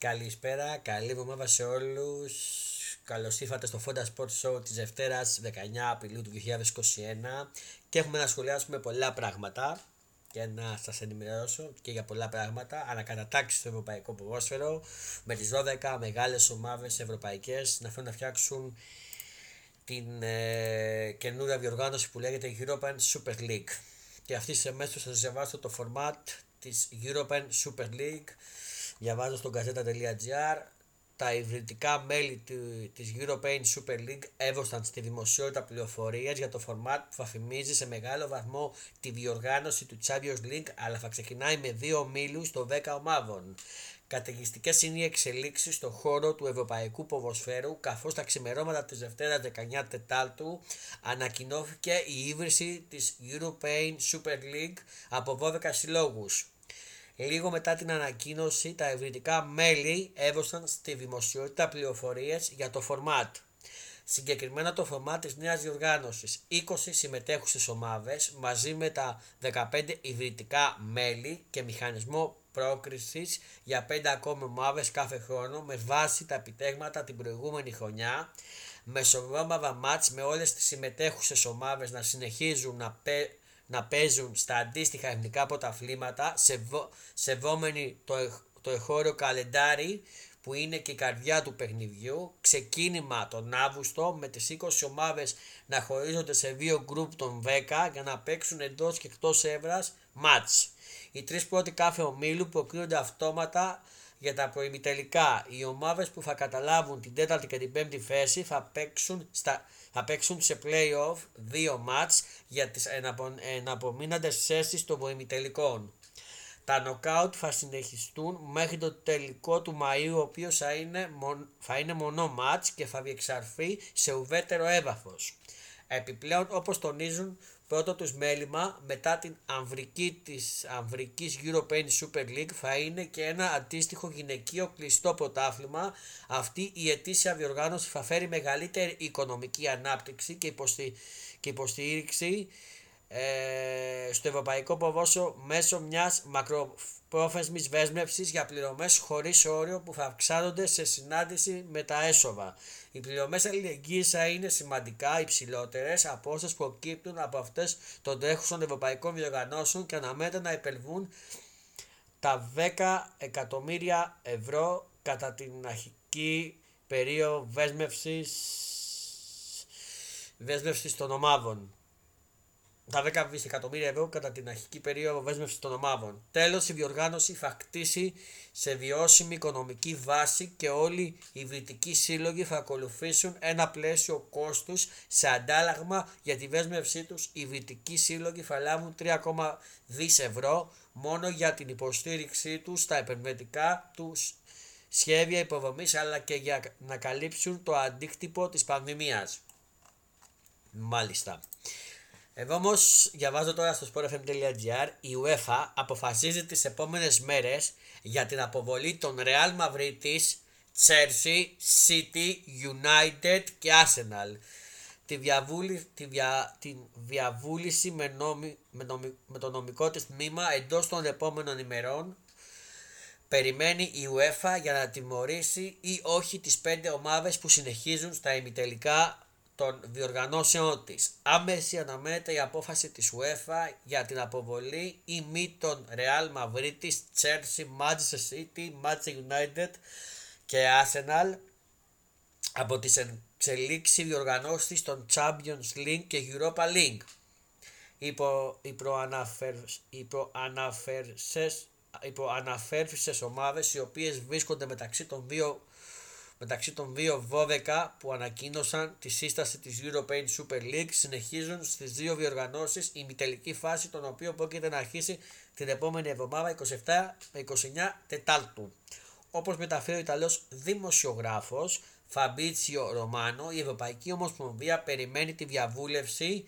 Καλησπέρα, καλή εβδομάδα σε όλους. Καλώς ήρθατε στο Fonda Sport Show της Δευτέρας 19 Απριλίου του 2021 και έχουμε να σχολιάσουμε πολλά πράγματα και να σας ενημερώσω και για πολλά πράγματα. Ανακατατάξει στο ευρωπαϊκό ποδόσφαιρο με τις 12 μεγάλες ομάδες ευρωπαϊκές να θέλουν να φτιάξουν την ε, καινούργια διοργάνωση που λέγεται European Super League. Και αυτή σε μέσο θα διαβάσω το format της European Super League διαβάζω στο gazeta.gr τα ιδρυτικά μέλη της European Super League έδωσαν στη δημοσιότητα πληροφορίες για το format που θα θυμίζει σε μεγάλο βαθμό τη διοργάνωση του Champions League αλλά θα ξεκινάει με δύο μήλους των 10 ομάδων. Καταιγιστικές είναι οι εξελίξεις στον χώρο του ευρωπαϊκού ποδοσφαίρου καθώς τα ξημερώματα της Δευτέρας 19 Τετάλτου ανακοινώθηκε η ίδρυση της European Super League από 12 συλλόγους. Λίγο μετά την ανακοίνωση, τα ευρυτικά μέλη έδωσαν στη δημοσιότητα πληροφορίες για το format. Συγκεκριμένα το format της νέας διοργάνωσης. 20 συμμετέχουσες ομάδες μαζί με τα 15 ιδρυτικά μέλη και μηχανισμό πρόκρισης για 5 ακόμη ομάδες κάθε χρόνο με βάση τα επιτέγματα την προηγούμενη χρονιά μεσοβόμαδα μάτς με όλες τις συμμετέχουσες ομάδες να συνεχίζουν να, να παίζουν στα αντίστοιχα εθνικά πρωταθλήματα σεβόμενοι το, το εχώριο καλεντάρι που είναι και η καρδιά του παιχνιδιού, ξεκίνημα τον Αύγουστο με τις 20 ομάδες να χωρίζονται σε δύο γκρουπ των 10 για να παίξουν εντός και εκτός έβρας μάτς. Οι τρεις πρώτοι κάθε ομίλου προκρίνονται αυτόματα για τα προημιτελικά. Οι ομάδες που θα καταλάβουν την τέταρτη και την πέμπτη θέση θα παίξουν, στα, θα παίξουν σε play-off δύο μάτς για τις εναπομείναντες θέσεις των προημιτελικών. Τα νοκάουτ θα συνεχιστούν μέχρι το τελικό του Μαΐου, ο οποίος θα είναι, θα είναι μονό μάτς και θα διεξαρθεί σε ουδέτερο έδαφος. Επιπλέον, όπως τονίζουν πρώτο τους μέλημα μετά την αμβρική της αμβρικής European Super League θα είναι και ένα αντίστοιχο γυναικείο κλειστό πρωτάθλημα. Αυτή η ετήσια διοργάνωση θα φέρει μεγαλύτερη οικονομική ανάπτυξη και, υποστη... και υποστήριξη ε, στο ευρωπαϊκό ποδόσφαιρο μέσω μιας μακροπρόθεσμης βέσμευσης για πληρωμές χωρίς όριο που θα αυξάνονται σε συνάντηση με τα έσοδα. Οι πληρωμές αλληλεγγύης θα είναι σημαντικά υψηλότερες από όσες προκύπτουν από αυτές των τρέχουσων ευρωπαϊκών διοργανώσεων και αναμένεται να υπερβούν τα 10 εκατομμύρια ευρώ κατά την αρχική περίοδο βέσμευσης, βέσμευσης των ομάδων τα 10 δισεκατομμύρια ευρώ κατά την αρχική περίοδο βέσμευση των ομάδων. Τέλος, η διοργάνωση θα κτίσει σε βιώσιμη οικονομική βάση και όλοι οι βρυτικοί σύλλογοι θα ακολουθήσουν ένα πλαίσιο κόστους σε αντάλλαγμα για τη βέσμευσή τους. Οι βρυτικοί σύλλογοι θα λάβουν 3,2 δις ευρώ μόνο για την υποστήριξή τους στα επενδυτικά τους σχέδια υποδομής αλλά και για να καλύψουν το αντίκτυπο της πανδημίας. Μάλιστα. Εδώ όμως διαβάζω τώρα στο sportfm.gr η UEFA αποφασίζει τις επόμενες μέρες για την αποβολή των Real Madrid, Chelsea, City, United και Arsenal. Τη, διαβούλη, τη δια, την διαβούληση με, νόμι, με, νομι, με το νομικό της τμήμα εντός των επόμενων ημερών περιμένει η UEFA για να τιμωρήσει ή όχι τις πέντε ομάδες που συνεχίζουν στα ημιτελικά των διοργανώσεών της. Άμεση αναμένεται η απόφαση της UEFA για την αποβολή ή μη των Real Madrid, Chelsea, Manchester City, Manchester United και Arsenal από τις εξελίξεις διοργανώσεις των Champions League και Europa League. Υπό, οι προαναφέρουσες ομάδες οι οποίες βρίσκονται μεταξύ των δύο μεταξύ των δύο 12 που ανακοίνωσαν τη σύσταση της European Super League συνεχίζουν στις δύο διοργανώσεις η μη φάση των οποίων πρόκειται να αρχίσει την επόμενη εβδομάδα 27 με 29 Τετάλτου. Όπως μεταφέρει ο Ιταλός δημοσιογράφος Φαμπίτσιο Ρωμάνο, η Ευρωπαϊκή Ομοσπονδία περιμένει τη διαβούλευση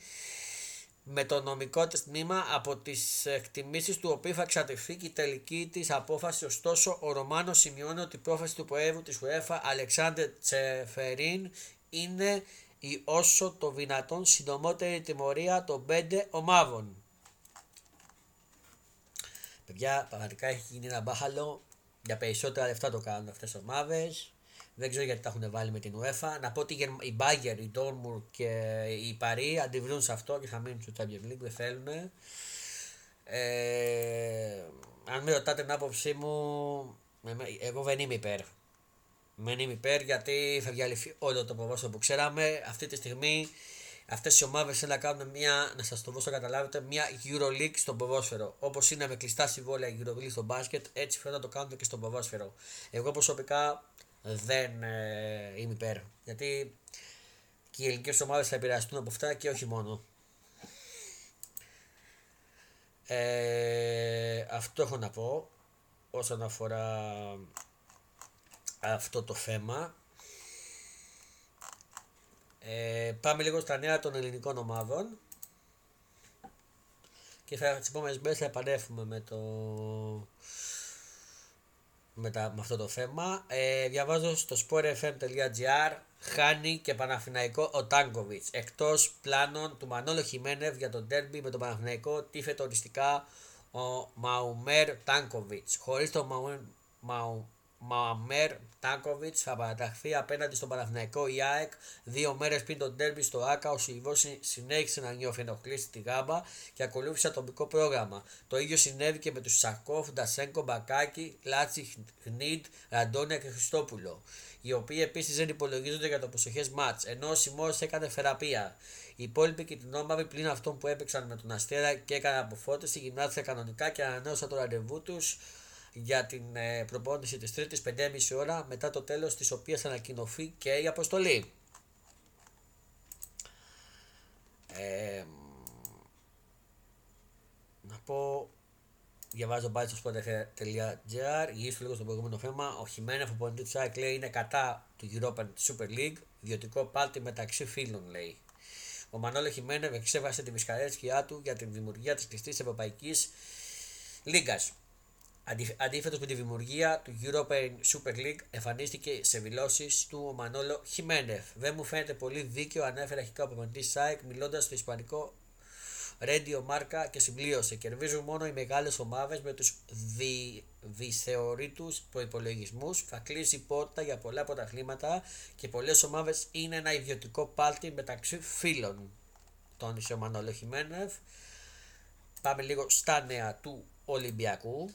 με το νομικό της τμήμα από τις εκτιμήσεις του οποίου θα εξαρτηθεί και η τελική της απόφαση. Ωστόσο, ο Ρωμάνος σημειώνει ότι η πρόφαση του Προέδρου της UEFA, Αλεξάνδρ Τσεφερίν, είναι η όσο το δυνατόν συντομότερη τιμωρία των πέντε ομάδων. Παιδιά, πραγματικά έχει γίνει ένα μπάχαλο Για περισσότερα λεφτά το κάνουν αυτές οι ομάδες. Δεν ξέρω γιατί τα έχουν βάλει με την UEFA. Να πω ότι η Bayern, η Dortmund και η Paris αντιβρούν σε αυτό και θα μείνουν στο Champions League. Δεν θέλουν. Ε, αν με ρωτάτε την άποψή μου, εγώ δεν είμαι υπέρ. Δεν είμαι υπέρ γιατί θα διαλυθεί όλο το ποδόσφαιρο που ξέραμε. Αυτή τη στιγμή αυτές οι ομάδες θέλουν να κάνουν μια, να σας το δώσω να καταλάβετε, μια Euroleague στο ποδόσφαιρο. Όπως είναι με κλειστά συμβόλαια η Euroleague στο μπάσκετ, έτσι φαίνεται να το κάνουν και στο ποδόσφαιρο. Εγώ προσωπικά δεν ε, είμαι υπέρ. Γιατί και οι ελληνικές ομάδες θα επηρεαστούν από αυτά και όχι μόνο. Ε, αυτό έχω να πω όσον αφορά αυτό το θέμα. Ε, πάμε λίγο στα νέα των ελληνικών ομάδων και θα τις επόμενες μέρες θα επανέλθουμε με, το, με, τα, με αυτό το θέμα. Ε, διαβάζω στο sportfm.gr χάνει και Παναθηναϊκό ο Τάγκοβιτς. Εκτός πλάνων του Μανώλο Χιμένευ για τον τέρμπι με τον Παναθηναϊκό τίθεται οριστικά ο Μαουμέρ Τάνκοβιτς. Χωρίς τον Μαου, Μαμέρ Τάκοβιτς θα παραταχθεί απέναντι στον Παναθηναϊκό Ιάεκ δύο μέρες πριν τον τέρμπι στο ΑΚΑ. Ο Σιλβός συνέχισε να νιώθει ενοχλήσει στη γάμπα και ακολούθησε ατομικό πρόγραμμα. Το ίδιο συνέβη και με τους Σακόφ, Ντασέγκο, Μπακάκη, Λάτσι, Χνίτ, Ραντόνια και Χριστόπουλο. Οι οποίοι επίσης δεν υπολογίζονται για το προσεχές μάτς, ενώ ο Σιμό έκανε θεραπεία. Οι υπόλοιποι και την όμορφη πλην αυτών που έπαιξαν με τον Αστέρα και έκαναν αποφώτιση γυμνάστηκαν κανονικά και ανανέωσαν το ραντεβού τους για την ε, προπόνηση της Τρίτης 5,5 ώρα μετά το τέλος της οποίας ανακοινωθεί και η αποστολή. Ε, να πω, διαβάζω πάλι στο sport.gr, γυρίσω λίγο στο προηγούμενο θέμα. Ο Χιμένεφ, ο πονητής του ΑΕΚ, λέει είναι κατά του Europa Super League, ιδιωτικό πάρτι μεταξύ φίλων, λέει. Ο Μανώλο Χιμένεφ εξέβασε τη δυσκαρέσκειά του για την δημιουργία της κλειστής Ευρωπαϊκής Λίγκας. Αντίθετος με τη δημιουργία του European Super League, εμφανίστηκε σε δηλώσεις του ο Μανόλο Χιμένεφ. Δεν μου φαίνεται πολύ δίκαιο, ανέφερε αρχικά ο προπονητής ΣΑΕΚ μιλώντας στο ισπανικό Radio Marca και συμπλήρωσε. Κερδίζουν μόνο οι μεγάλες ομάδες με τους δι... δυσθεωρήτους προπολογισμού. Θα κλείσει πόρτα για πολλά πρωταθλήματα και πολλές ομάδες είναι ένα ιδιωτικό πάρτι μεταξύ φίλων. Τόνισε ο Μανόλο Χιμένεφ. Πάμε λίγο στα νέα του Ολυμπιακού.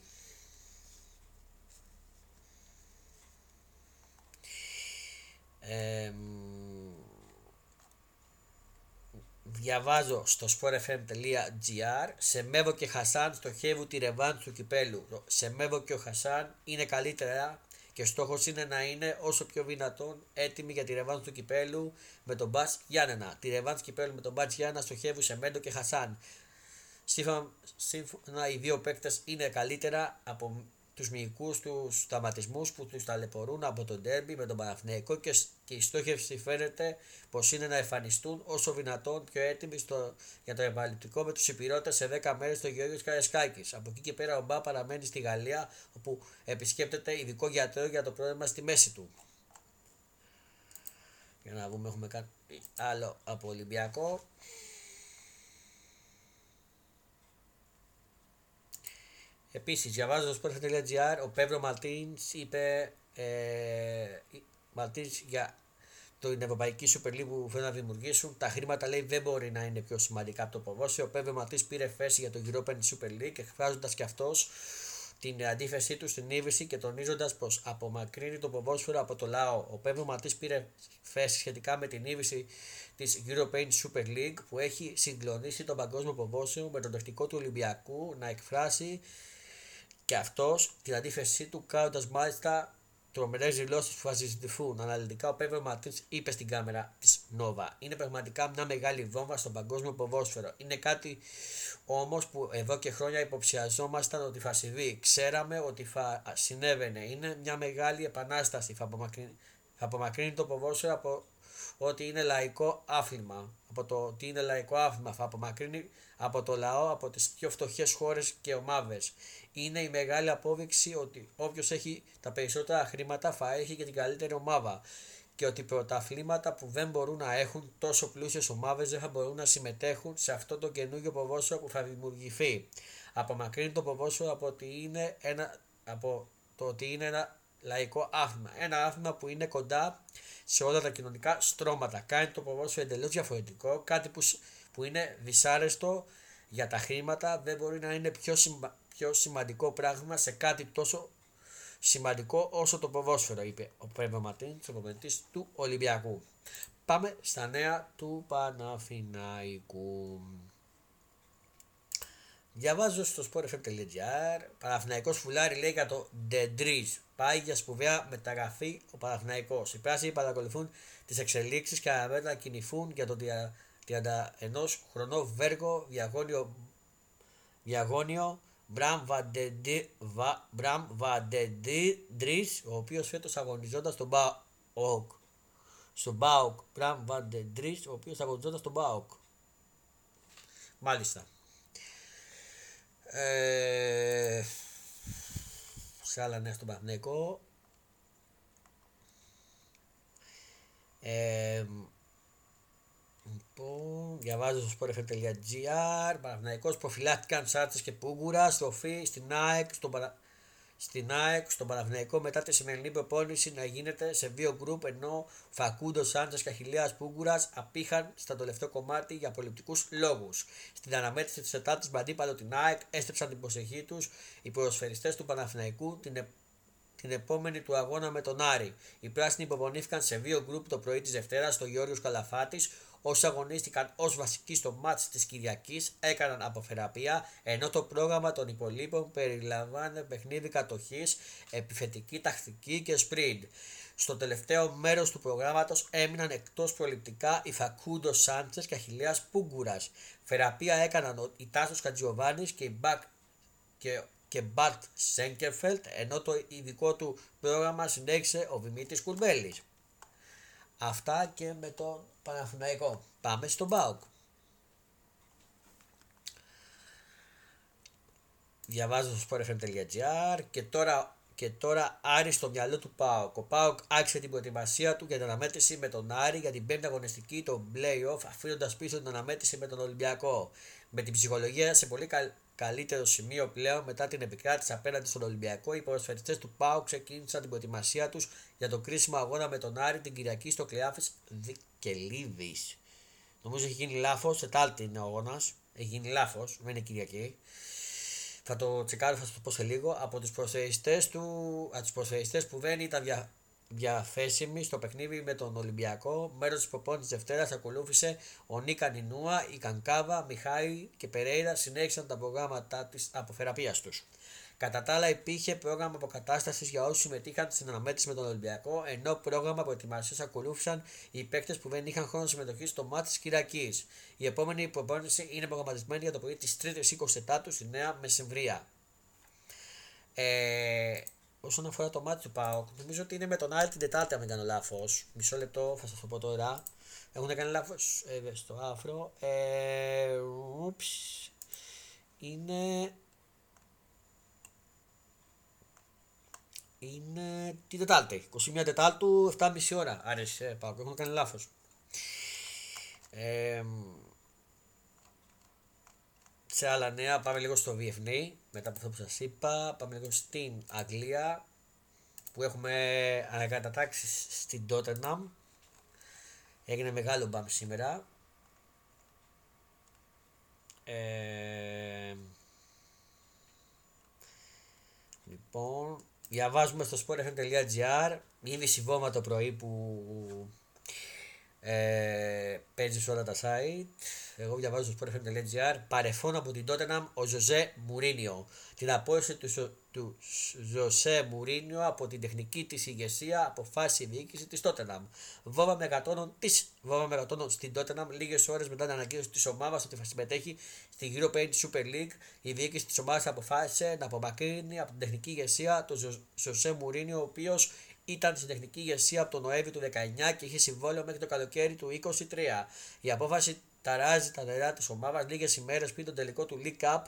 Διαβάζω στο sportfm.gr σε Μέβο και Χασάν στοχεύουν τη ρεβάν του κυπέλου. Σε Μέβο και ο Χασάν είναι καλύτερα και στόχος είναι να είναι όσο πιο δυνατόν έτοιμοι για τη ρεβάν του κυπέλου με τον Μπα Γιάννενα. Τη ρεβάν του κυπέλου με τον Μπα Γιάννενα στοχεύουν σε Μέδο και Χασάν. Σύμφωνα, οι δύο παίκτες είναι καλύτερα από τους μυϊκούς τους σταματισμού που τους ταλαιπωρούν από τον τέρμπι με τον Παναθηναϊκό και, και η στόχευση φαίνεται πως είναι να εμφανιστούν όσο δυνατόν πιο έτοιμοι στο, για το επαληπτικό με τους υπηρώτες σε 10 μέρες στο Γεώργιο Καρεσκάκη. Από εκεί και πέρα ο Μπα παραμένει στη Γαλλία όπου επισκέπτεται ειδικό γιατρό για το πρόβλημα στη μέση του. Για να δούμε, έχουμε κάτι άλλο από Ολυμπιακό. Επίσης, διαβάζω στο sport.gr, ο Πέμπρο Μαλτίνς είπε ε, Μαρτίνς για την Ευρωπαϊκή Super League που θέλουν να δημιουργήσουν. Τα χρήματα λέει δεν μπορεί να είναι πιο σημαντικά από το ποδόσφαιρο. Ο Πέδρο Μαρτίνς πήρε θέση για το European Super League, εκφράζοντας και αυτός την αντίθεσή του στην ίδρυση και τονίζοντας πως απομακρύνει το ποδόσφαιρο από το λαό. Ο Πέδρο Μαρτίνς πήρε θέση σχετικά με την ίδρυση της European Super League που έχει συγκλονίσει το παγκόσμιο ποδόσφαιρο με τον τεχνικό του Ολυμπιακού να εκφράσει και αυτός την αντίθεσή του κάνοντας μάλιστα τρομερές δηλώσεις που θα συζητηθούν αναλυτικά. Ο Πέβερ Ματίν είπε στην κάμερα της Νόβα. Είναι πραγματικά μια μεγάλη βόμβα στον παγκόσμιο ποδόσφαιρο. Είναι κάτι όμως που εδώ και χρόνια υποψιαζόμασταν ότι θα συμβεί. Ξέραμε ότι θα συνέβαινε. Είναι μια μεγάλη επανάσταση. Θα απομακρύνει, θα απομακρύνει το ποδόσφαιρο από ότι είναι λαϊκό άθλημα. Από το ότι είναι λαϊκό άθλημα θα απομακρύνει από το λαό, από τις πιο φτωχές χώρες και ομάδες. Είναι η μεγάλη απόδειξη ότι όποιος έχει τα περισσότερα χρήματα θα έχει και την καλύτερη ομάδα και ότι πρωταθλήματα που δεν μπορούν να έχουν τόσο πλούσιες ομάδες δεν θα μπορούν να συμμετέχουν σε αυτό το καινούργιο ποδόσφαιρο που θα δημιουργηθεί. Απομακρύνει το ποδόσφαιρο από ότι είναι ένα από το ότι είναι ένα λαϊκό άθλημα. Ένα άθλημα που είναι κοντά σε όλα τα κοινωνικά στρώματα. Κάνει το ποδόσφαιρο εντελώς διαφορετικό, κάτι που, που είναι δυσάρεστο για τα χρήματα. Δεν μπορεί να είναι πιο, πιο σημαντικό πράγμα σε κάτι τόσο σημαντικό όσο το ποδόσφαιρο, είπε ο Πρέβο Ματίν, του Ολυμπιακού. Πάμε στα νέα του Παναφιναϊκού. Διαβάζω στο sportfm.gr Παναθηναϊκός φουλάρι λέει για το Ντεντρίζ. Πάει για σπουδαία μεταγραφή ο Παναθηναϊκός. Οι πράσινοι παρακολουθούν τις εξελίξεις και αναμένουν να κινηθούν για το 31χρονο Βέλγο διαγώνιο, διαγώνιο Μπραμ Βαν Ντεν Ντρις, ο οποίος φέτος αγωνιζόταν στον ΠΑΟΚ. Στον ΠΑΟΚ. Μπραμ Βαν Ντεν Ντρις, ο οποίος αγωνιζόταν στον ΠΑΟΚ. Μάλιστα. Ε, σε άλλα νέα στον Παναθηναϊκό. Ε, λοιπόν, διαβάζω στο sportfm.gr Παναθηναϊκός προφυλάχτηκαν Σάρτσες και Πούγκουρας στροφή στην ΑΕΚ στον, Παρα στην ΑΕΚ, στον Παναθηναϊκό μετά τη σημερινή προπόνηση να γίνεται σε δύο γκρουπ ενώ Φακούντο Σάντζας και Αχηλέα Πούγκουρα απήχαν στα τελευταίο κομμάτι για πολιτικού λόγους. Στην αναμέτρηση της Τετάρτης με αντίπαλο την ΑΕΚ έστρεψαν την προσοχή τους οι ποδοσφαιριστές του Παναθηναϊκού την, ε, την επόμενη του αγώνα με τον Άρη. Οι πράσινοι υποπονήθηκαν σε δύο γκρουπ το πρωί της Δευτέρας στο Γιώργο Καλαφάτης, Όσοι αγωνίστηκαν ως βασικοί στο μάτς της Κυριακής έκαναν αποθεραπεία, ενώ το πρόγραμμα των υπολείπων περιλαμβάνε παιχνίδι κατοχής, επιθετική τακτική και sprint. Στο τελευταίο μέρος του προγράμματος έμειναν εκτός προληπτικά οι Φακούντο Σάντσες και Αχηλέα Πούγκουρας. Θεραπεία έκαναν οι Τάσο Κατζιοβάνη και η Μπακ και, και Μπαρτ Σέγκερφελτ, ενώ το ειδικό του πρόγραμμα συνέχισε ο Δημήτρης Κουρμπέλης. Αυτά και με τον Παναθηναϊκό. Πάμε στον ΠΑΟΚ. Διαβάζω στο sportfm.gr και τώρα, και τώρα Άρη στο μυαλό του ΠΑΟΚ. Ο ΠΑΟΚ άρχισε την προετοιμασία του για την αναμέτρηση με τον Άρη για την πέμπτη αγωνιστική, το playoff, αφήνοντας πίσω την αναμέτρηση με τον Ολυμπιακό. Με την ψυχολογία σε πολύ καλή καλύτερο σημείο πλέον μετά την επικράτηση απέναντι στον Ολυμπιακό, οι ποδοσφαιριστέ του ΠΑΟ ξεκίνησαν την προετοιμασία τους για το κρίσιμο αγώνα με τον Άρη την Κυριακή στο Κλεάφης Δικελίδη. Νομίζω έχει γίνει λάθος, σε τάλτη είναι ο αγώνας. Έχει γίνει λάθος, δεν είναι Κυριακή. Θα το τσεκάρω, θα σα το πω σε λίγο. Από τους προσφαιριστέ που δεν ήταν δια, διαθέσιμη στο παιχνίδι με τον Ολυμπιακό. Μέρος της προπόνησης Δευτέρας ακολούθησε ο Νίκα Νινούα, η Κανκάβα, Μιχάη και Περέιρα συνέχισαν τα προγράμματα της αποθεραπεία τους. Κατά τα άλλα, υπήρχε πρόγραμμα αποκατάστασης για όσους συμμετείχαν στην αναμέτρηση με τον Ολυμπιακό, ενώ πρόγραμμα προετοιμασία ακολούθησαν οι παίκτες που δεν είχαν χρόνο συμμετοχή στο μάτι της Κυριακής. Η επόμενη προπόνηση είναι προγραμματισμένη για το πρωί της 3η 24 η Νέα Μεσημβρία. Ε, όσον αφορά το μάτι του Πάοκ, νομίζω ότι είναι με τον Άρη την Τετάρτη, αν δεν κάνω λάθος. Μισό λεπτό, θα σας το πω τώρα. Έχουν κάνει λάθος ε, στο άφρο. Ε, είναι. Είναι την Τετάρτη. 21 Τετάρτου, 7,5 ώρα. Άρεσε, ε, Πάοκ. Έχουν κάνει λάθος. Ε, σε άλλα νέα πάμε λίγο στο VFN μετά από αυτό που σας είπα πάμε λίγο στην Αγγλία που έχουμε ανακατατάξεις στην Tottenham έγινε μεγάλο μπαμ σήμερα ε, λοιπόν διαβάζουμε στο sportfm.gr είναι συμβόμα το πρωί που ε, παίζεις σε όλα τα site. Εγώ διαβάζω στο sportfm.gr. Παρεφών από την Tottenham ο Ζωζέ Μουρίνιο. Την απόσταση του, του Ζωζέ Μουρίνιο από την τεχνική της ηγεσία αποφάσισε η διοίκηση της Tottenham. Βόβα με της Βόβα με στην Tottenham λίγες ώρες μετά την ανακοίνωση της ομάδας ότι θα συμμετέχει στην European Super League. Η διοίκηση της ομάδας αποφάσισε να απομακρύνει από την τεχνική ηγεσία τον Ζωζέ Μουρίνιο, ο οποίος ήταν στην τεχνική ηγεσία από τον Νοέμβριο του 19 και είχε συμβόλαιο μέχρι το καλοκαίρι του 23. Η απόφαση ταράζει τα νερά της ομάδας λίγες ημέρες πριν τον τελικό του League Cup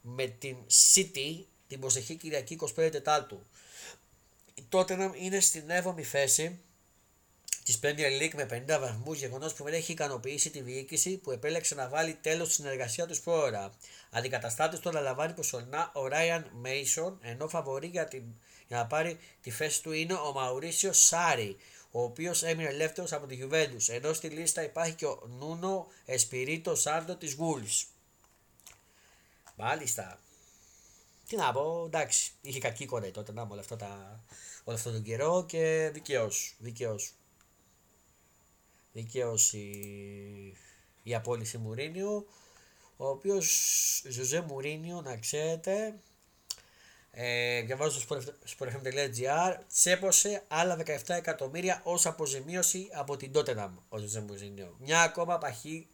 με την City την προσεχή Κυριακή 25 Τετάλτου. Η Tottenham είναι στην 7η θέση της Premier League με 50 βαθμούς, γεγονός που δεν έχει ικανοποιήσει τη διοίκηση που επέλεξε να βάλει τέλος στη συνεργασία τους πρόωρα. Αντικαταστάτη του αναλαμβάνει προσωρινά ο Ράιαν Μέισον, ενώ φαβορεί για, την, για να πάρει τη θέση του είναι ο Μαουρίσιο Σάρι, ο οποίος έμεινε ελεύθερος από τη Juventus, ενώ στη λίστα υπάρχει και ο Νούνο Εσπιρίτο Σάντο της Wolves. Μάλιστα. Τι να πω, εντάξει, είχε κακή κόρη τότε να όλα αυτά τα, όλο αυτόν τον καιρό και δικαίως. Δικαίως. Δικαίως η, η απόλυση Μουρίνιο, ο οποίος Ζωζέ Μουρίνιο, να ξέρετε, ε, διαβάζω στο sportfm.gr, τσέπωσε άλλα 17 εκατομμύρια ως αποζημίωση από την Tottenham ο Ζωζέ Μουρίνιο. Μια ακόμα παχύ,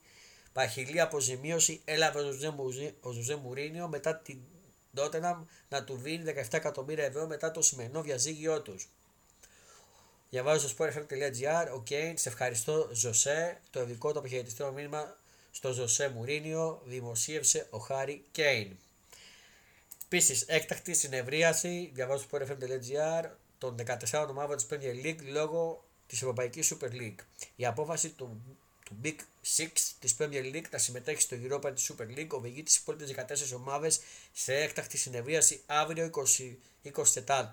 παχυλή αποζημίωση έλαβε ο Ζωζέ Μουρίνιο μετά την Tottenham να του δίνει 17 εκατομμύρια ευρώ μετά το σημερινό διαζύγιο τους. Διαβάζω στο sportfm.gr, ο Κέιν, σε ευχαριστώ Ζωσέ, το ειδικό το αποχαιρετιστικό μήνυμα στο Ζωσέ Μουρίνιο δημοσίευσε ο Χάρι Κέιν. Επίσης, έκτακτη συνευρίαση, διαβάζω στο sportfm.gr, των 14 ομάδων της Premier League λόγω της Ευρωπαϊκής Super League. Η απόφαση του του Big Six της Premier League να συμμετέχει στο Europa της Super League οδηγεί τις υπόλοιπες 14 ομάδες σε έκτακτη συνεδρίαση αύριο 20, 24.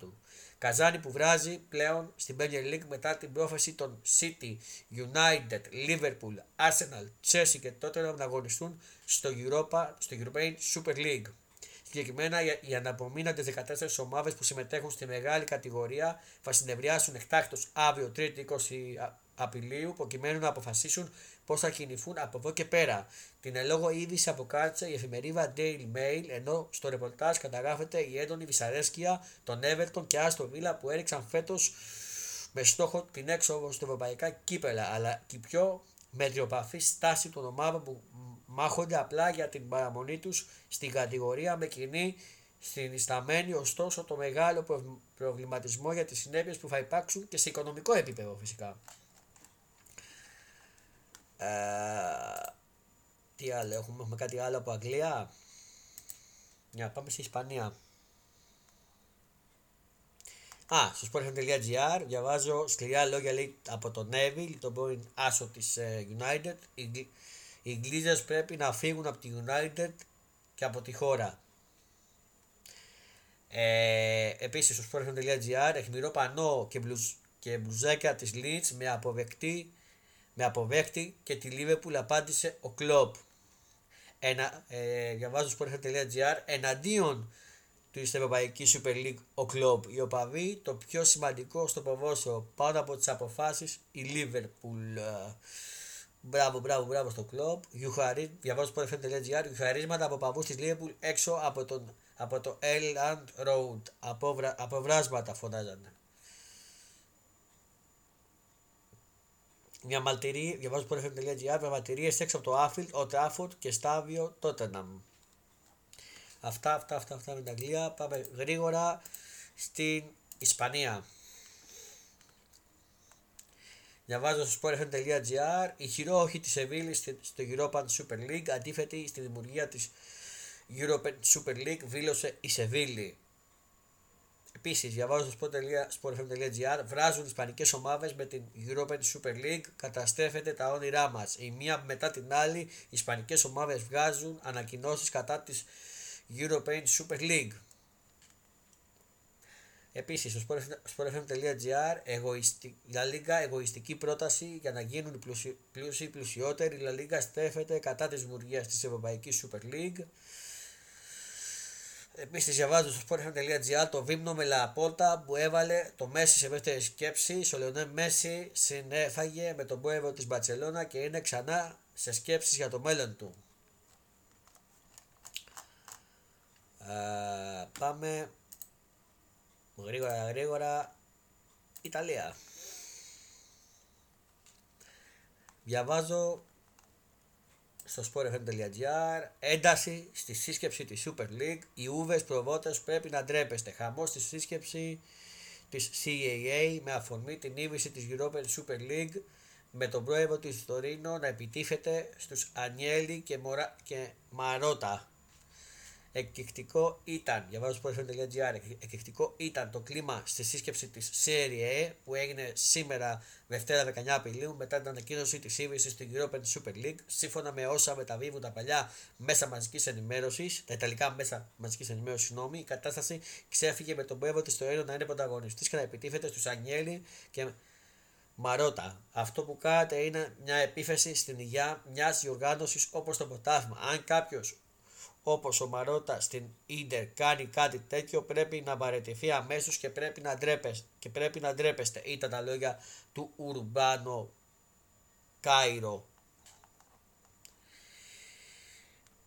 Καζάνι που βράζει πλέον στην Premier League μετά την πρόφαση των City, United, Liverpool, Arsenal, Chelsea και τότε να αγωνιστούν στο, Europa, στο European Super League. Συγκεκριμένα, οι αναπομείνοντε 14 ομάδες που συμμετέχουν στη μεγάλη κατηγορία θα συνεδριάσουν εκτάκτως αύριο 3η 20 Απριλίου προκειμένου να αποφασίσουν πώς θα κινηθούν από εδώ και πέρα. Την ελόγω είδηση αποκάλυψε η εφημερίδα Daily Mail, ενώ στο ρεπορτάζ καταγράφεται η έντονη δυσαρέσκεια των Everton και Άστο Villa που έριξαν φέτος με στόχο την έξοδο στο ευρωπαϊκά κύπελα, αλλά και η πιο μετριοπαθή στάση των ομάδων που μάχονται απλά για την παραμονή τους στην κατηγορία με κοινή συνισταμένη ωστόσο το μεγάλο προβληματισμό για τις συνέπειες που θα υπάρξουν και σε οικονομικό επίπεδο φυσικά. Ε, τι άλλο έχουμε, έχουμε κάτι άλλο από Αγγλία; Για πάμε στη Ισπανία. Α, στο sportfm.gr διαβάζω σκληρά λόγια λέει, από τον Neville, τον πρώην άσο της ε, United. Οι, οι πρέπει να φύγουν από τη United και από τη χώρα. Ε, επίσης στο sportfm.gr εχμηρό πανό και, μπλουζ, και μπλουζάκια της Leeds με αποδεκτή με αποδέχτη και τη Λίβεπουλ απάντησε ο Κλόπ. Ένα, ε, διαβάζω στο sportfm.gr εναντίον του Ευρωπαϊκή Super League ο Κλόπ. Η οπαδή το πιο σημαντικό στο ποδόσφαιρο πάνω από τις αποφάσεις η Λίβερπουλ. Μπράβο, μπράβο, μπράβο στο Κλόπ. Διαβάζω στο sportfm.gr Γιουχαρίσματα από παβούς της Λίβερπουλ έξω από, τον, από το Elland Road. Αποβρα, αποβράσματα φωνάζανε. Μια μαλτηρή, διαβάζω στο FM.gr, με μαλτηρίε έξω από το Άφιλ, ο Τράφορντ και στάβιο Τότεναμ. Αυτά, αυτά, αυτά, αυτά με την Αγγλία. Πάμε γρήγορα στην Ισπανία. Διαβάζω στο sportfm.gr η χειρόοχη της Σεβίλη στο European Super League αντίθετη στη δημιουργία της European Super League δήλωσε η Σεβίλη. Επίσης, διαβάζω στο sportfm.gr, βράζουν οι Ισπανικές ομάδες με την European Super League, καταστρέφεται τα όνειρά μας. Η μία μετά την άλλη, οι Ισπανικές ομάδες βγάζουν ανακοινώσεις κατά της European Super League. Επίσης, στο sportfm.gr, εγωιστική, η εγωιστική πρόταση για να γίνουν οι πλούσιοι πλουσιότεροι. Η La Liga στρέφεται κατά της δημιουργίας της Ευρωπαϊκής Super League. Επίσης, διαβάζω στο sportfm.gr το βίμνο με Λαπόρτα που έβαλε το Μέση σε δεύτερη σκέψη. Ο Λεωνέ Μέση συνέφαγε με τον πρόεδρο της Μπαρσελόνα και είναι ξανά σε σκέψεις για το μέλλον του. Α, πάμε γρήγορα γρήγορα Ιταλία. Διαβάζω στο sportfm.gr ένταση στη σύσκεψη της Super League. Οι Ούβες προβότες πρέπει να ντρέπεστε. Χαμός στη σύσκεψη της CAA με αφορμή την ύβηση της European Super League με τον πρόεδρο της Τωρίνο να επιτίθεται στους Ανιέλη και, Μορα... και Μαρότα Εκρηκτικό ήταν, διαβάζω sportfm.gr, εκρηκτικό ήταν το κλίμα στη σύσκεψη της Serie A που έγινε σήμερα Δευτέρα 19 Απριλίου μετά την ανακοίνωση της σύμβηση στην European Super League. Σύμφωνα με όσα μεταβίβουν τα παλιά μέσα μαζικής ενημέρωσης, τα ιταλικά μέσα μαζικής ενημέρωσης, συγγνώμη, η κατάσταση ξέφυγε με τον πέβο της στο να είναι πρωταγωνιστής και να επιτίθεται στους Αγγέλη και Μαρότα. Αυτό που κάνετε είναι μια επίθεση στην υγεία μιας διοργάνωσης όπως το ποτάσμα. Αν κάποιος όπως ο Μαρότα στην Ίντερ κάνει κάτι τέτοιο, πρέπει να παραιτηθεί αμέσως και πρέπει να ντρέπεστε. Και πρέπει να ντρέπεστε. Ήταν τα λόγια του Ουρμπάνο Κάιρο.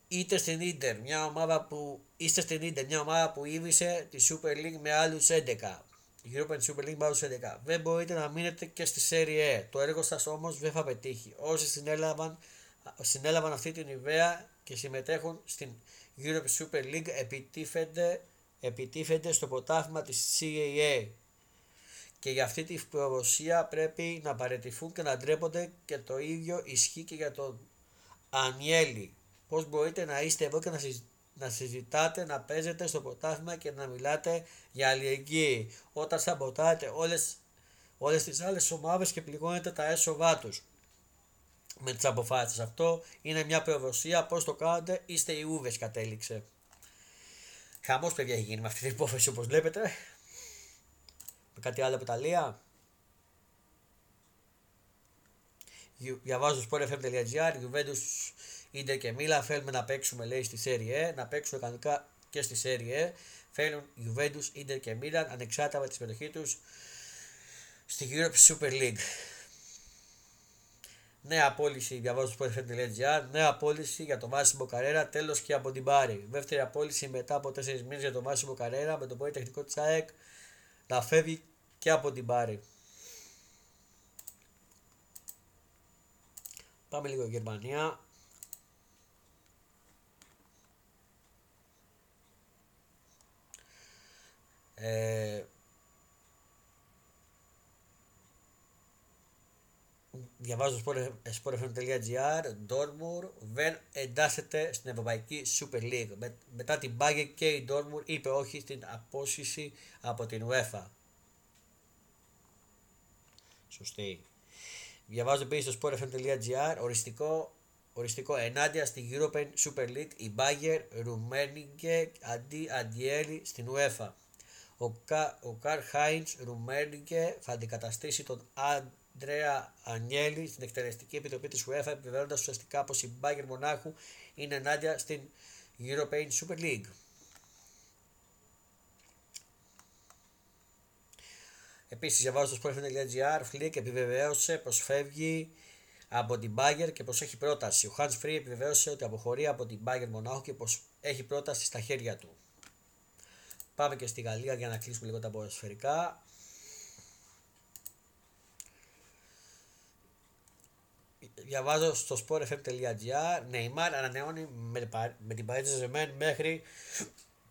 Είτε στην Ίντερ, μια ομάδα που, είστε στην Ίντερ, μια ομάδα που ήβησε τη Super League με άλλους 11. Η European Super League με άλλους 11. Δεν μπορείτε να μείνετε και στη Serie A. Το έργο σας όμως δεν θα πετύχει. Όσοι συνέλαβαν, συνέλαβαν αυτή την ιδέα και συμμετέχουν στην Europe Super League επιτίθενται, επιτίθενται στο ποτάθμα της CAA και για αυτή την προδοσία πρέπει να παρετηθούν και να ντρέπονται και το ίδιο ισχύει και για τον Ανιέλη. Πώς μπορείτε να είστε εδώ και να, να συζητάτε, να παίζετε στο ποτάθμα και να μιλάτε για αλληλεγγύη όταν σαμποτάτε όλες, όλες τις άλλες ομάδες και πληγώνετε τα έσοδά τους με τις αποφάσεις. Αυτό είναι μια προδοσία. Πώς το κάνετε, είστε οι ούβες κατέληξε. Χαμός παιδιά έχει γίνει με αυτή την υπόθεση όπως βλέπετε. Με κάτι άλλο από τα Λία. Διαβάζω sportfm.gr, Juventus, Ιντερ και Μίλα θέλουμε να παίξουμε λέει στη Serie E, να παίξουμε κανονικά και στη Serie E. Θέλουν Juventus, Ιντερ και Μίλαν ανεξάρτητα με τη συμμετοχή τους στη Europe Super League. Νέα πώληση, διαβάζω στο sportfm.gr. Νέα πώληση για το Μάσιμο Καρέρα, τέλος και από την Πάρη. Δεύτερη απόλυση μετά από 4 μήνες για το Μάσιμο Καρέρα με τον Πολυτεχνικό της ΑΕΚ να φεύγει και από την Πάρη. Πάμε λίγο Γερμανία. Ε, διαβάζω sportfm.gr Dortmund δεν εντάσσεται στην Ευρωπαϊκή Super League. Με, μετά την Bayern και η Dortmund είπε όχι στην απόσυση από την UEFA. Σωστή. Διαβάζω επίσης στο sportfm.gr οριστικό, οριστικό ενάντια στην European Super League η Bayern Ρουμέρνιγκε αντί Αντιέλη στην UEFA. Ο, Κα, ο Καρ Χάιντς Ρουμέρνιγκε θα αντικαταστήσει τον Αντρέα Ανιέλη στην εκτελεστική επιτροπή της UEFA, επιβεβαιώνοντας ουσιαστικά πως η Μπάγκερ Μονάχου είναι ενάντια στην European Super League. Επίσης, διαβάζω στο sportfm.gr, Φλικ επιβεβαίωσε πως φεύγει από την Μπάγκερ και πως έχει πρόταση. Ο Hans Free επιβεβαίωσε ότι αποχωρεί από την Μπάγκερ Μονάχου και πως έχει πρόταση στα χέρια του. Πάμε και στη Γαλλία για να κλείσουμε λίγο τα ποδοσφαιρικά. Διαβάζω στο sportfm.gr Νεϊμάρ ανανεώνει με, με την Paris saint μέχρι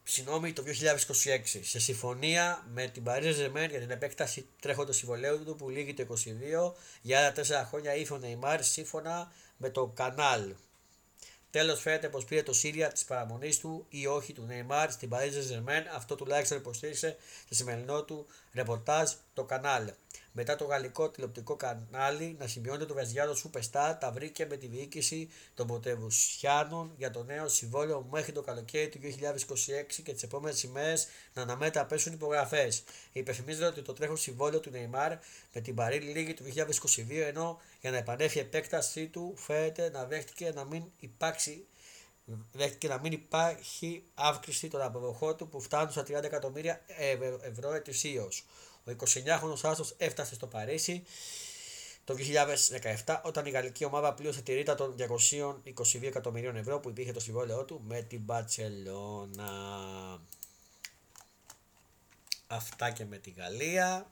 συγγνώμη το 2026 σε συμφωνία με την Paris saint για την επέκταση τρέχοντος συμβολέου του που λύγει το 2022 για άλλα 4 χρόνια ήρθε ο Νεϊμάρ σύμφωνα με το κανάλ. Τέλος, φαίνεται πως πήρε το Σύρια της παραμονής του ή όχι του Νεϊμάρ στην Paris saint Αυτό τουλάχιστον υποστήριξε σε σημερινό του ρεπορτάζ το κανάλ. Μετά το γαλλικό τηλεοπτικό κανάλι να σημειώνεται το Βεζιάδο Σούπεστά τα βρήκε με τη διοίκηση των Ποτεβουσιάνων για το νέο συμβόλαιο μέχρι το καλοκαίρι του 2026 και τις επόμενες ημέρες να αναμένεται να πέσουν υπογραφές. Υπενθυμίζεται ότι το τρέχον συμβόλαιο του Νεϊμάρ με την Παρή Λίγη του 2022 ενώ για να επανέλθει η επέκτασή του φαίνεται να δέχτηκε να μην υπάρξει δέχτηκε να μην υπάρχει αύξηση των αποδοχών του που φτάνουν στα 30 εκατομμύρια ευρώ ετησίως. Ο 29χρονος Άστος έφτασε στο Παρίσι το 2017 όταν η γαλλική ομάδα πλήρωσε τη ρήτα των 222 εκατομμυρίων ευρώ που υπήρχε το συμβόλαιό του με την Μπαρτσελώνα. Αυτά και με τη Γαλλία.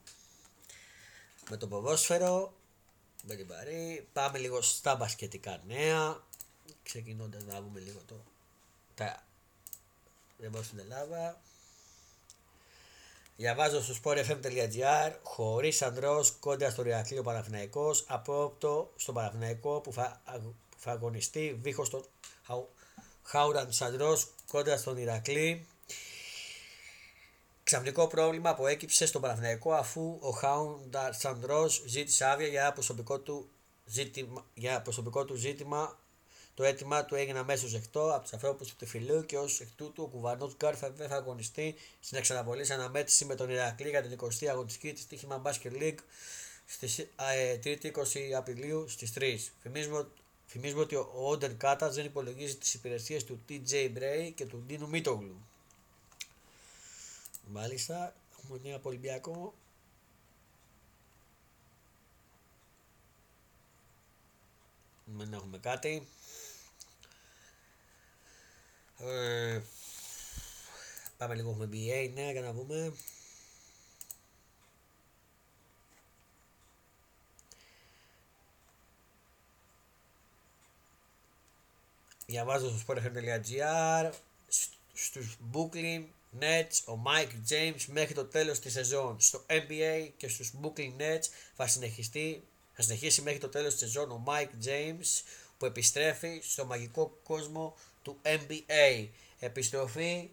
Με το ποδόσφαιρο. Με την Παρή. Πάμε λίγο στα μπασκετικά νέα. Ξεκινώντας να δούμε λίγο το... Τα... Δεν στην Ελλάδα. Διαβάζω στο sportfm.gr χωρίς αντρό κόντρα στο Ριακλείο Παναθυναϊκό. Απόπτω στο Παναθηναϊκό που θα, που θα αγωνιστεί δίχω τον Χάουραν Σαντρό κόντρα στον Ηρακλή. Ξαφνικό πρόβλημα που έκυψε στον Παναθηναϊκό αφού ο Χάουντα Σαντρό ζήτησε άδεια για προσωπικό του ζήτημα, για προσωπικό του ζήτημα το αίτημα του έγινε αμέσως δεκτό από τους ανθρώπους του Τεφιλίου και ως εκ τούτου ο κουβανός Γκάρ θα, θα αγωνιστεί στην εξαναβολή αναμέτρηση με τον Ηρακλή για την 20η αγωνιστική της Τύχημα Basket League στη 3η 20 Απριλίου στις 3. Θυμίζουμε, θυμίζουμε ότι ο Όντερ Κάτας δεν υπολογίζει τις υπηρεσίες του TJ Bray και του Ντίνου Μίτογλου. Μάλιστα, έχουμε νέα από Ολυμπιακό. Δεν έχουμε κάτι. Ε, πάμε λίγο με BA, ναι, για να δούμε. Διαβάζω στο sportfm.gr στους Brooklyn Nets ο Mike James μέχρι το τέλος της σεζόν. Στο NBA και στους Brooklyn Nets θα, συνεχιστεί, θα συνεχίσει μέχρι το τέλος της σεζόν ο Mike James που επιστρέφει στο μαγικό κόσμο του NBA. Επιστροφή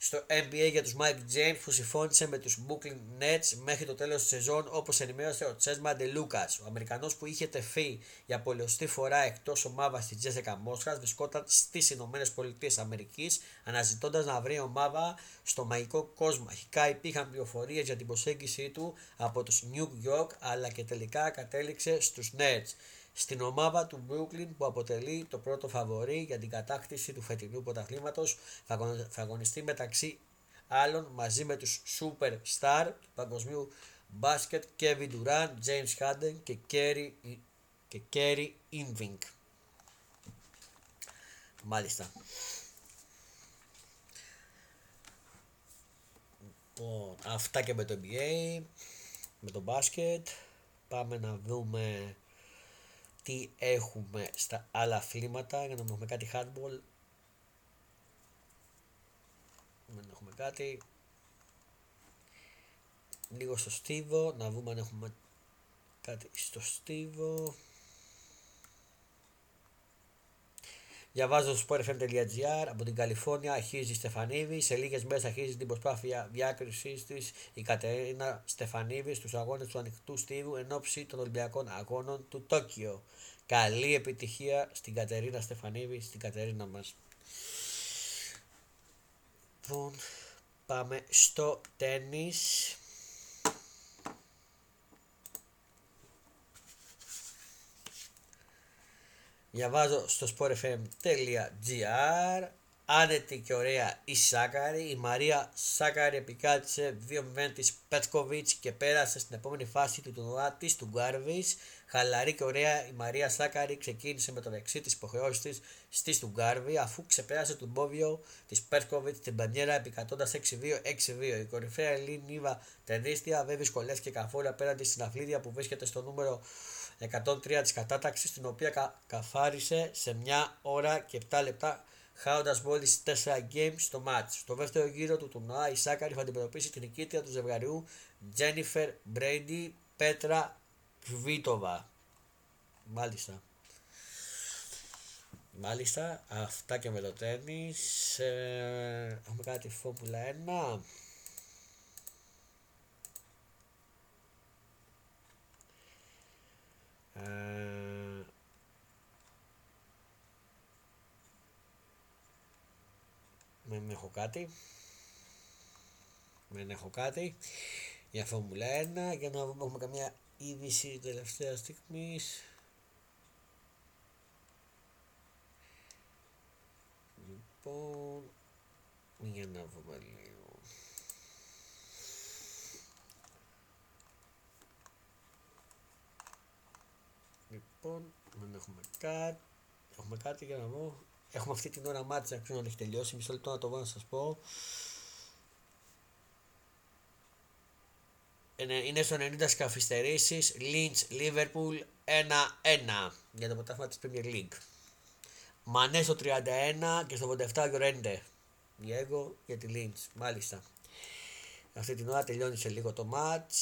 στο NBA για τους Mike James που συμφώνησε με τους Brooklyn Nets μέχρι το τέλος της σεζόν όπως ενημέρωσε ο Τσέσμα Ντελούκας. Ο Αμερικανός που είχε τεφεί για πολλωστή φορά εκτός ομάδας στη Τζέσσεκα Μόσχας βρισκόταν στις Ηνωμένες Πολιτείες Αμερικής αναζητώντας να βρει ομάδα στο μαγικό κόσμο. Αρχικά υπήρχαν πληροφορίες για την προσέγγιση του από τους New York αλλά και τελικά κατέληξε στους Nets στην ομάδα του Brooklyn που αποτελεί το πρώτο φαβορή για την κατάκτηση του φετινού πρωταθλήματος θα αγωνιστεί μεταξύ άλλων μαζί με τους super star του παγκοσμίου μπάσκετ Kevin Durant, James Harden και Kerry, και Kerry Inving. Μάλιστα. Λοιπόν, αυτά και με το NBA, με το μπάσκετ. Πάμε να δούμε τι έχουμε στα άλλα αθλήματα για να έχουμε κάτι hardball. Δεν έχουμε κάτι. Λίγο στο στίβο να δούμε αν έχουμε κάτι στο στίβο Διαβάζω στο sportfm.gr από την Καλιφόρνια αρχίζει η Στεφανίδη. Σε λίγες μέρες αρχίζει την προσπάθεια διάκριση της η Κατερίνα Στεφανίδη στους αγώνες του ανοιχτού στίβου εν ώψη των Ολυμπιακών Αγώνων του Τόκιο. Καλή επιτυχία στην Κατερίνα Στεφανίδη, στην Κατερίνα μας. Λοιπόν, πάμε στο τένις. Διαβάζω στο sportfm.gr Άνετη και ωραία η Σάκαρη. Η Μαρία Σάκαρη επικάτησε 2-0 της Πέτκοβιτς και πέρασε στην επόμενη φάση του τουρνουά της του Γκάρβι. Χαλαρή και ωραία η Μαρία Σάκαρη ξεκίνησε με το δεξί της υποχρεώση της στη Στουγκάρβι αφού ξεπέρασε τον Μπόβιο της Πέτκοβιτς στην πανιέρα επικατώντα 6-2-6-2. Η κορυφαία Ελλήνη Νίβα Τενίστια δεν δυσκολεύτηκε καθόλου απέναντι στην αθλήτρια που βρίσκεται στο νούμερο 103 της κατάταξης την οποία κα, καθάρισε σε μια ώρα και 7 λεπτά χάνοντας μόλις 4 games στο match. Στο δεύτερο γύρο του τουρνουά η Σάκαρη θα αντιμετωπίσει την νικήτρια του ζευγαριού Jennifer Brady Πέτρα Βίτοβα. Μάλιστα. Μάλιστα, αυτά και με το τέννις. Ε, έχουμε κάτι Φόρμουλα 1. Δεν έχω κάτι. Δεν έχω κάτι για Φόρμουλα 1 για να δούμε έχουμε καμιά είδηση τελευταία στιγμής. Λοιπόν, για να δούμε λίγο. Λοιπόν, δεν έχουμε κάτι. Έχουμε κάτι για να δω. Έχουμε αυτή την ώρα μάτια, να ξέρω αν έχει τελειώσει. Μισό λεπτό να το δω να σας πω. είναι στο 90 καθυστερήσει. Lynch Liverpool 1-1 για το ποτάσμα της Premier League. Μανέ στο 31 και στο 87 Γιορέντε. Διέγκο για τη Lynch. Μάλιστα. Αυτή την ώρα τελειώνει σε λίγο το match.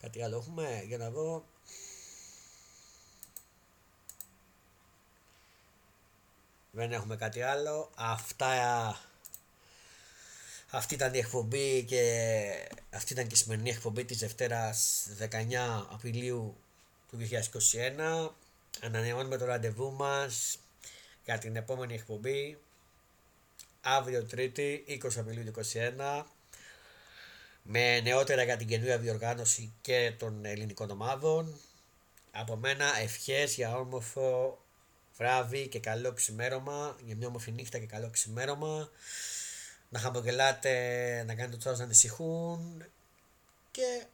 Κάτι άλλο έχουμε για να δω. Δεν έχουμε κάτι άλλο. Αυτά αυτή ήταν η εκπομπή και αυτή ήταν και η σημερινή εκπομπή της Δευτέρας 19 Απριλίου του 2021. Ανανεώνουμε το ραντεβού μας για την επόμενη εκπομπή αύριο Τρίτη 20 Απριλίου του 2021 με νεότερα για την καινούργια διοργάνωση και των ελληνικών ομάδων. Από μένα ευχές για όμορφο βράδυ και καλό ξημέρωμα, για μια όμορφη νύχτα και καλό ξημέρωμα να χαμογελάτε, να κάνετε τους άλλους να ανησυχούν και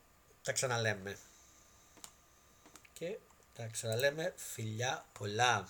τα ξαναλέμε. Και τα ξαναλέμε φιλιά πολλά.